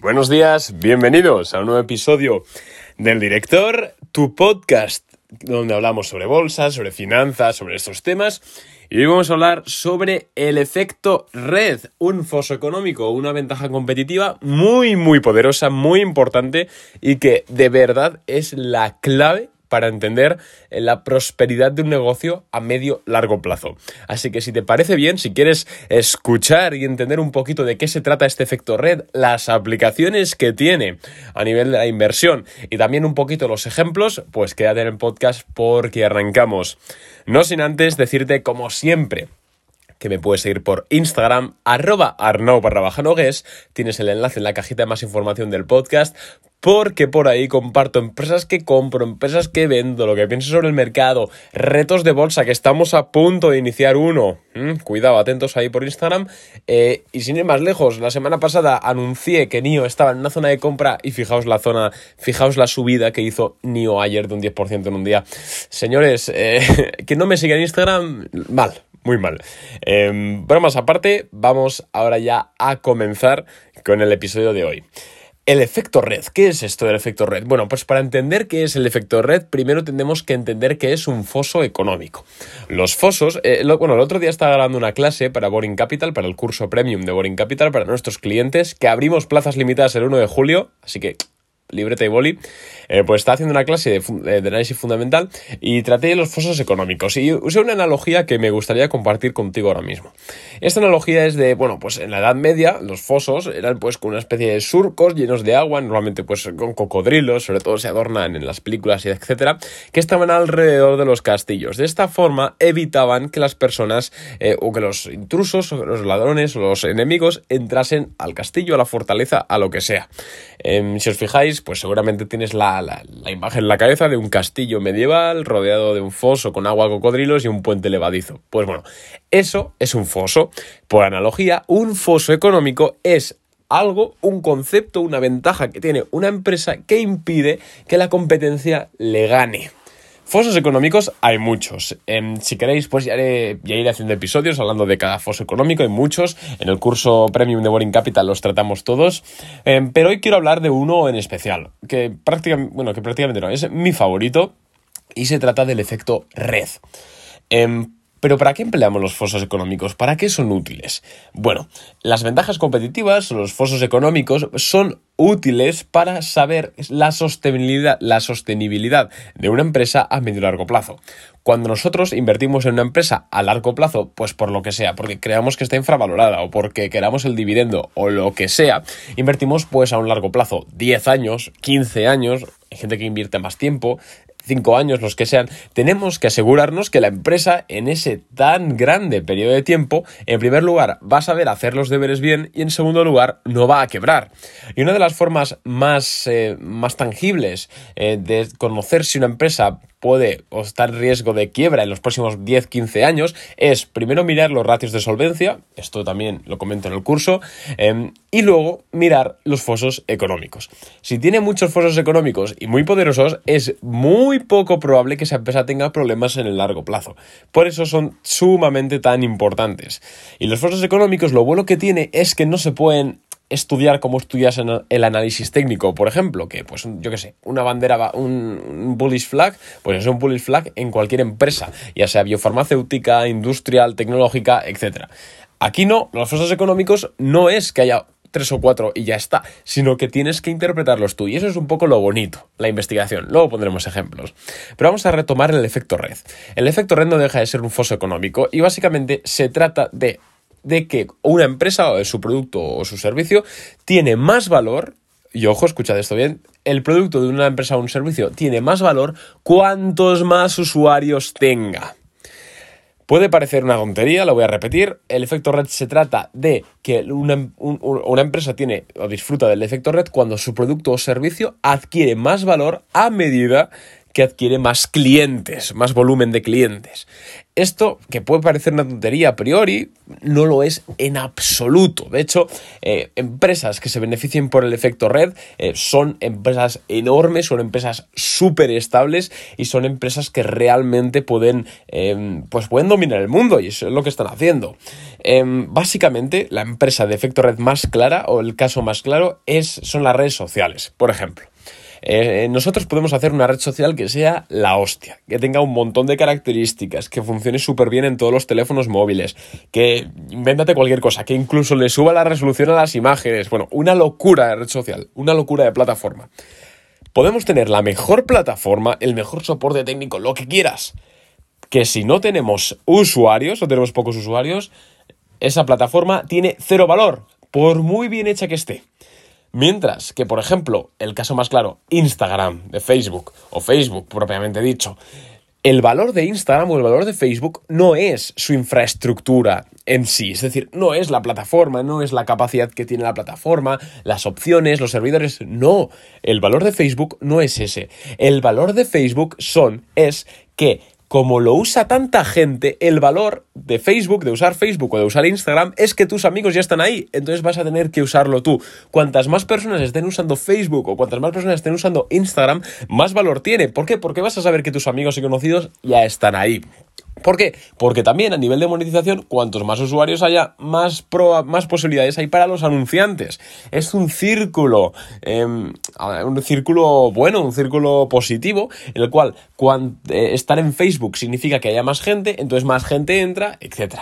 Buenos días, bienvenidos a un nuevo episodio del Director, tu podcast, donde hablamos sobre bolsas, sobre finanzas, sobre estos temas. Y hoy vamos a hablar sobre el efecto red, un foso económico, una ventaja competitiva muy, muy poderosa, muy importante y que de verdad es la clave para entender eh, la prosperidad de un negocio a medio largo plazo. Así que si te parece bien, si quieres escuchar y entender un poquito de qué se trata este efecto red, las aplicaciones que tiene a nivel de la inversión y también un poquito los ejemplos, pues quédate en el podcast porque arrancamos. No sin antes decirte como siempre, que me puedes seguir por Instagram, arroba arnau baja Tienes el enlace en la cajita de más información del podcast porque por ahí comparto empresas que compro, empresas que vendo, lo que pienso sobre el mercado, retos de bolsa, que estamos a punto de iniciar uno. Mm, cuidado, atentos ahí por Instagram. Eh, y sin ir más lejos, la semana pasada anuncié que NIO estaba en una zona de compra y fijaos la zona, fijaos la subida que hizo NIO ayer de un 10% en un día. Señores, eh, que no me sigan en Instagram, mal, muy mal. Eh, bromas aparte, vamos ahora ya a comenzar con el episodio de hoy. El efecto red. ¿Qué es esto del efecto red? Bueno, pues para entender qué es el efecto red, primero tenemos que entender qué es un foso económico. Los fosos, eh, bueno, el otro día estaba grabando una clase para Boring Capital, para el curso premium de Boring Capital, para nuestros clientes, que abrimos plazas limitadas el 1 de julio, así que libreta y boli, eh, pues está haciendo una clase eh, de, análisis fundamental y traté los fosos económicos. Y usé una analogía que me gustaría compartir contigo ahora mismo. Esta analogía es de, bueno, pues en la Edad Media los fosos eran pues con una especie de surcos llenos de agua, normalmente pues con cocodrilos, sobre todo se adornan en las películas y etcétera, que estaban alrededor de los castillos. De esta forma evitaban que las personas eh, o que los intrusos o los ladrones o los enemigos entrasen al castillo, a la fortaleza, a lo que sea. Em, si os fijáis, pues seguramente tienes la, la, imagen en la cabeza de un castillo medieval rodeado de un foso con agua, cocodrilos y un puente levadizo. Pues bueno, eso es un foso. Por analogía, un foso económico es algo, un concepto, una ventaja que tiene una empresa que impide que la competencia le gane. Fosos económicos hay muchos. Em, si queréis, pues ya, iré haciendo episodios hablando de cada foso económico. Hay muchos. En el curso Premium de Boring Capital los tratamos todos. Em, pero hoy quiero hablar de uno en especial, que prácticamente, bueno, que prácticamente no, es mi favorito. Y se trata del efecto red. Em, pero ¿para qué empleamos los fosos económicos? ¿Para qué son útiles? Bueno, las ventajas competitivas, los fosos económicos, son útiles para saber la sostenibilidad, la sostenibilidad de una empresa a medio y largo plazo. Cuando nosotros invertimos en una empresa a largo plazo, pues por lo que sea, porque creamos que está infravalorada o porque queramos el dividendo o lo que sea, invertimos pues a un largo plazo, 10 años, 15 años, hay gente que invierte más tiempo, cinco años, los que sean, tenemos que asegurarnos que la empresa en ese tan grande periodo de tiempo, en primer lugar, va a saber hacer los deberes bien y en segundo lugar, no va a quebrar. Y una de las formas más, eh, más tangibles eh, de conocer si una empresa puede o está en riesgo de quiebra en los próximos 10-15 años es primero mirar los ratios de solvencia, esto también lo comento en el curso, em, y luego mirar los fosos económicos. Si tiene muchos fosos económicos y muy poderosos, es muy poco probable que esa empresa tenga problemas en el largo plazo. Por eso son sumamente tan importantes. Y los fosos económicos lo bueno que tiene es que no se pueden estudiar como estudias el análisis técnico, por ejemplo, que pues yo qué sé, una bandera, un, bullish flag, pues es un bullish flag en cualquier empresa, ya sea biofarmacéutica, industrial, tecnológica, etc. Aquí no, los fosos económicos no es que haya tres o cuatro y ya está, sino que tienes que interpretarlos tú. Y eso es un poco lo bonito, la investigación. Luego pondremos ejemplos. Pero vamos a retomar el efecto red. El efecto red no deja de ser un foso económico y básicamente se trata de de que una empresa o su producto o su servicio tiene más valor, y ojo, escuchad esto bien, el producto de una empresa o un servicio tiene más valor cuantos más usuarios tenga. Puede parecer una tontería, lo voy a repetir. El efecto red se trata de que una, una, empresa tiene o disfruta del efecto red cuando su producto o servicio adquiere más valor a medida que adquiere más clientes, más volumen de clientes. Esto, que puede parecer una tontería a priori, no lo es en absoluto. De hecho, eh, empresas que se beneficien por el efecto red eh, son empresas enormes, son empresas súper estables y son empresas que realmente pueden, em, pues pueden dominar el mundo y eso es lo que están haciendo. Em, básicamente, la empresa de efecto red más clara o el caso más claro es, son las redes sociales, por ejemplo. Eh, nosotros podemos hacer una red social que sea la hostia, que tenga un montón de características, que funcione súper bien en todos los teléfonos móviles, que invéntate cualquier cosa, que incluso le suba la resolución a las imágenes. Bueno, una locura de red social, una locura de plataforma. Podemos tener la mejor plataforma, el mejor soporte técnico, lo que quieras. Que si no tenemos usuarios o tenemos pocos usuarios, esa plataforma tiene cero valor, por muy bien hecha que esté. Mientras que, por ejemplo, el caso más claro, Instagram de Facebook o Facebook propiamente dicho, el valor de Instagram o el valor de Facebook no es su infraestructura en sí, es decir, no es la plataforma, no es la capacidad que tiene la plataforma, las opciones, los servidores, no, el valor de Facebook no es ese. El valor de Facebook son es que como lo usa tanta gente, el valor de Facebook, de usar Facebook o de usar Instagram, es que tus amigos ya están ahí. Entonces vas a tener que usarlo tú. Cuantas más personas estén usando Facebook o cuantas más personas estén usando Instagram, más valor tiene. ¿Por qué? Porque vas a saber que tus amigos y conocidos ya están ahí. ¿Por qué? Porque también a nivel de monetización, cuantos más usuarios haya, más, más posibilidades hay para los anunciantes. Es un círculo, em, un círculo bueno, un círculo positivo, en el cual eh, estar en Facebook significa que haya más gente, entonces más gente entra, etc.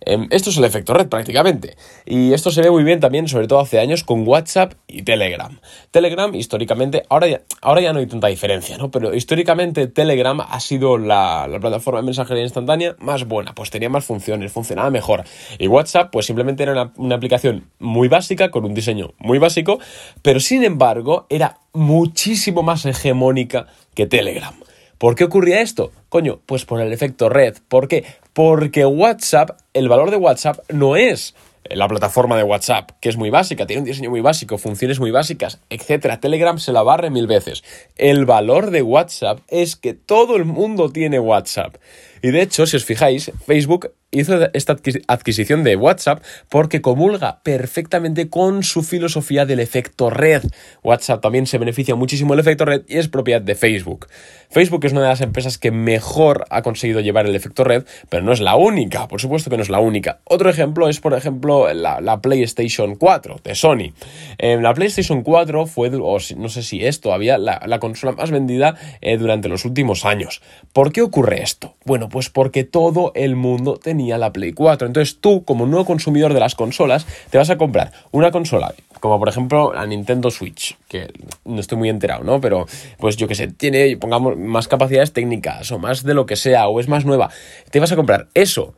Em, esto es el efecto red prácticamente. Y esto se ve muy bien también, sobre todo hace años, con WhatsApp y Telegram. Telegram, históricamente, ahora ya, ahora ya no hay tanta diferencia, ¿no? Pero históricamente Telegram ha sido la, la plataforma de mensajería instantánea más buena, pues tenía más funciones, funcionaba mejor. Y WhatsApp, pues simplemente era una, aplicación muy básica, con un diseño muy básico, pero sin embargo era muchísimo más hegemónica que Telegram. ¿Por qué ocurría esto? Coño, pues por el efecto red. ¿Por qué? Porque WhatsApp, el valor de WhatsApp no es la plataforma de WhatsApp, que es muy básica, tiene un diseño muy básico, funciones muy básicas, etc. Telegram se la barre mil veces. El valor de WhatsApp es que todo el mundo tiene WhatsApp. Y de hecho, si os fijáis, Facebook hizo esta adquisición de WhatsApp porque comulga perfectamente con su filosofía del efecto red. WhatsApp también se beneficia muchísimo del efecto red y es propiedad de Facebook. Facebook es una de las empresas que mejor ha conseguido llevar el efecto red, pero no es la única, por supuesto que no es la única. Otro ejemplo es, por ejemplo, la, PlayStation 4 de Sony. Eh, la PlayStation 4 fue, o no sé si es todavía, la, consola más vendida eh, durante los últimos años. ¿Por qué ocurre esto? Bueno, pues porque todo el mundo tenía la Play 4. Entonces tú, como nuevo consumidor de las consolas, te vas a comprar una consola, como por ejemplo la Nintendo Switch, que no estoy muy enterado, ¿no? Pero pues yo que sé, tiene, pongamos, más capacidades técnicas o más de lo que sea, o es más nueva. Te vas a comprar eso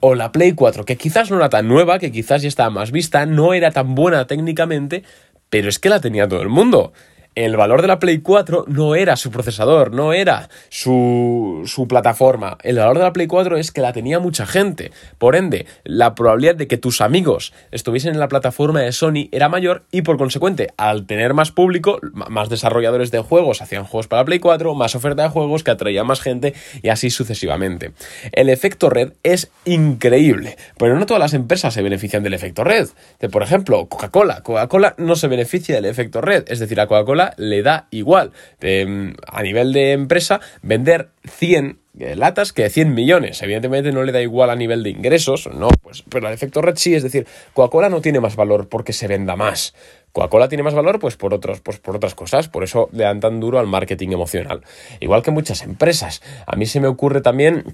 o la Play 4, que quizás no era tan nueva, que quizás ya estaba más vista, no era tan buena técnicamente, pero es que la tenía todo el mundo el valor de la Play 4 no era su procesador, no era su, su, plataforma. El valor de la Play 4 es que la tenía mucha gente. Por ende, la probabilidad de que tus amigos estuviesen en la plataforma de Sony era mayor y por consecuente, al tener más público, más desarrolladores de juegos hacían juegos para la Play 4, más oferta de juegos que atraía más gente y así sucesivamente. El efecto red es increíble, pero no todas las empresas se benefician del efecto red. por ejemplo, Coca-Cola. Coca-Cola no se beneficia del efecto red, es decir, a Coca-Cola le da igual em, a nivel de empresa vender 100 eh, latas que 100 millones. Evidentemente no le da igual a nivel de ingresos, ¿no? Pues, pero el efecto red es decir, Coca-Cola no tiene más valor porque se venda más. Coca-Cola tiene más valor pues por, pues por otras cosas, por eso le dan tan duro al marketing emocional. Igual que muchas empresas. A mí se me ocurre también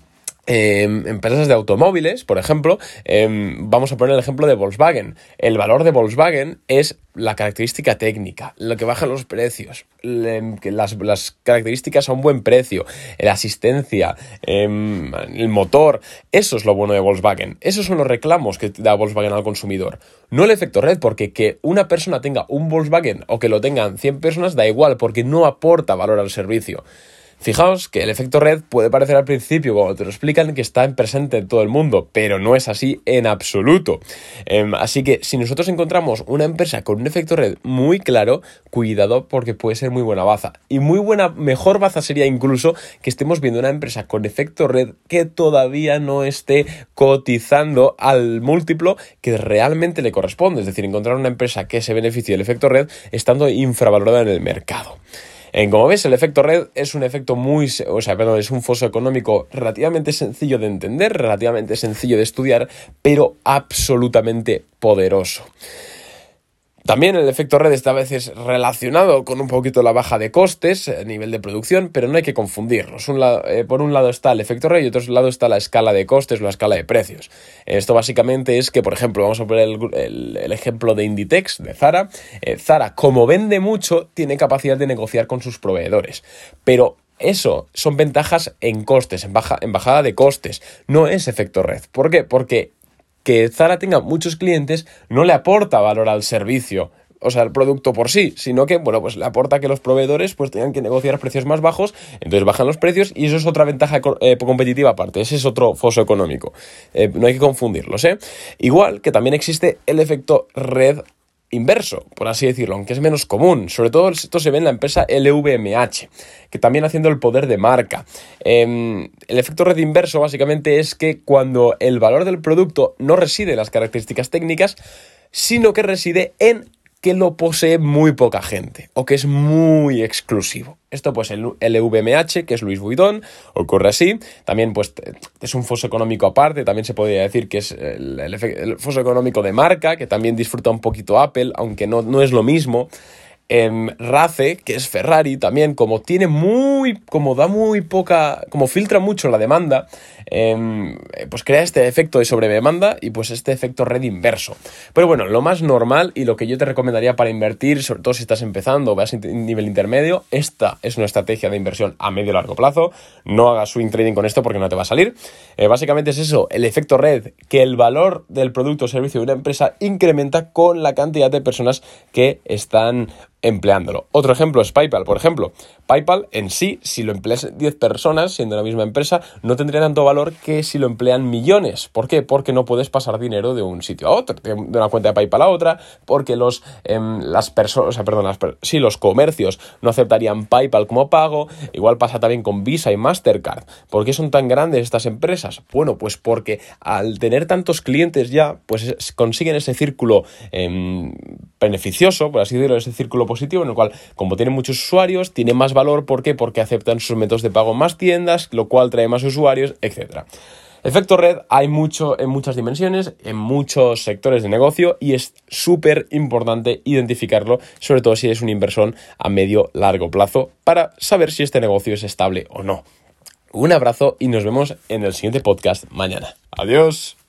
Em, empresas de automóviles, por ejemplo, em, vamos a poner el ejemplo de Volkswagen. El valor de Volkswagen es la característica técnica, lo que baja los precios, que las, características a un buen precio, la asistencia, em, el motor. Eso es lo bueno de Volkswagen. Esos son los reclamos que da Volkswagen al consumidor. No el efecto red, porque que una persona tenga un Volkswagen o que lo tengan 100 personas da igual, porque no aporta valor al servicio. Fijaos que el efecto red puede parecer al principio, cuando te lo explican, que está en presente en todo el mundo, pero no es así en absoluto. Em, así que si nosotros encontramos una empresa con un efecto red muy claro, cuidado porque puede ser muy buena baza. Y muy buena, mejor baza sería incluso que estemos viendo una empresa con efecto red que todavía no esté cotizando al múltiplo que realmente le corresponde. Es decir, encontrar una empresa que se beneficie del efecto red estando infravalorada en el mercado. Como ves, el efecto red es un efecto muy, o sea, perdón, es un foso económico relativamente sencillo de entender, relativamente sencillo de estudiar, pero absolutamente poderoso. También el efecto red está a veces relacionado con un poquito la baja de costes a nivel de producción, pero no hay que confundirlos. Eh, por un lado está el efecto red y otro lado está la escala de costes o la escala de precios. Esto básicamente es que, por ejemplo, vamos a poner el, ejemplo de Inditex, de Zara. Eh, Zara, como vende mucho, tiene capacidad de negociar con sus proveedores, pero eso son ventajas en costes, en bajada de costes. No es efecto red. ¿Por qué? Porque que Zara tenga muchos clientes no le aporta valor al servicio, o sea, el producto por sí, sino que, bueno, pues le aporta que los proveedores pues tengan que negociar precios más bajos, entonces bajan los precios y eso es otra ventaja eh, competitiva aparte, ese es otro foso económico. Eh, no hay que confundirlos, ¿eh? Igual que también existe el efecto red inverso, por así decirlo, aunque es menos común. Sobre todo esto se ve en la empresa LVMH, que también haciendo el poder de marca. Em, el efecto red inverso básicamente es que cuando el valor del producto no reside en las características técnicas, sino que reside en que lo posee muy poca gente o que es muy exclusivo. Esto pues el LVMH, que es Louis Vuitton, ocurre así. También pues es un foso económico aparte, también se podría decir que es el, foso económico de marca, que también disfruta un poquito Apple, aunque no, no es lo mismo. Em, Race, que es Ferrari, también como tiene muy, como da muy poca, como filtra mucho la demanda, em, pues crea este efecto de sobredemanda y pues este efecto red inverso. Pero bueno, lo más normal y lo que yo te recomendaría para invertir, sobre todo si estás empezando o vas a nivel intermedio, esta es una estrategia de inversión a medio largo plazo. No hagas swing trading con esto porque no te va a salir. Eh, básicamente es eso, el efecto red, que el valor del producto o servicio de una empresa incrementa con la cantidad de personas que están empleándolo. Otro ejemplo es PayPal, por ejemplo. PayPal en sí, si lo empleas 10 personas, siendo la misma empresa, no tendría tanto valor que si lo emplean millones. ¿Por qué? Porque no puedes pasar dinero de un sitio a otro, de una cuenta de PayPal a otra, porque los, em, las personas, o sea, perdón, las, sí, los comercios no aceptarían PayPal como pago. Igual pasa también con Visa y Mastercard. ¿Por qué son tan grandes estas empresas? Bueno, pues porque al tener tantos clientes ya, pues consiguen ese círculo em, beneficioso, por así decirlo, ese círculo positivo, en el cual, como tienen muchos usuarios, tiene más valor. ¿Por qué? Porque aceptan sus métodos de pago más tiendas, lo cual trae más usuarios, etc. Efecto red hay mucho en muchas dimensiones, en muchos sectores de negocio y es súper importante identificarlo, sobre todo si eres un inversor a medio largo plazo, para saber si este negocio es estable o no. Un abrazo y nos vemos en el siguiente podcast mañana. Adiós.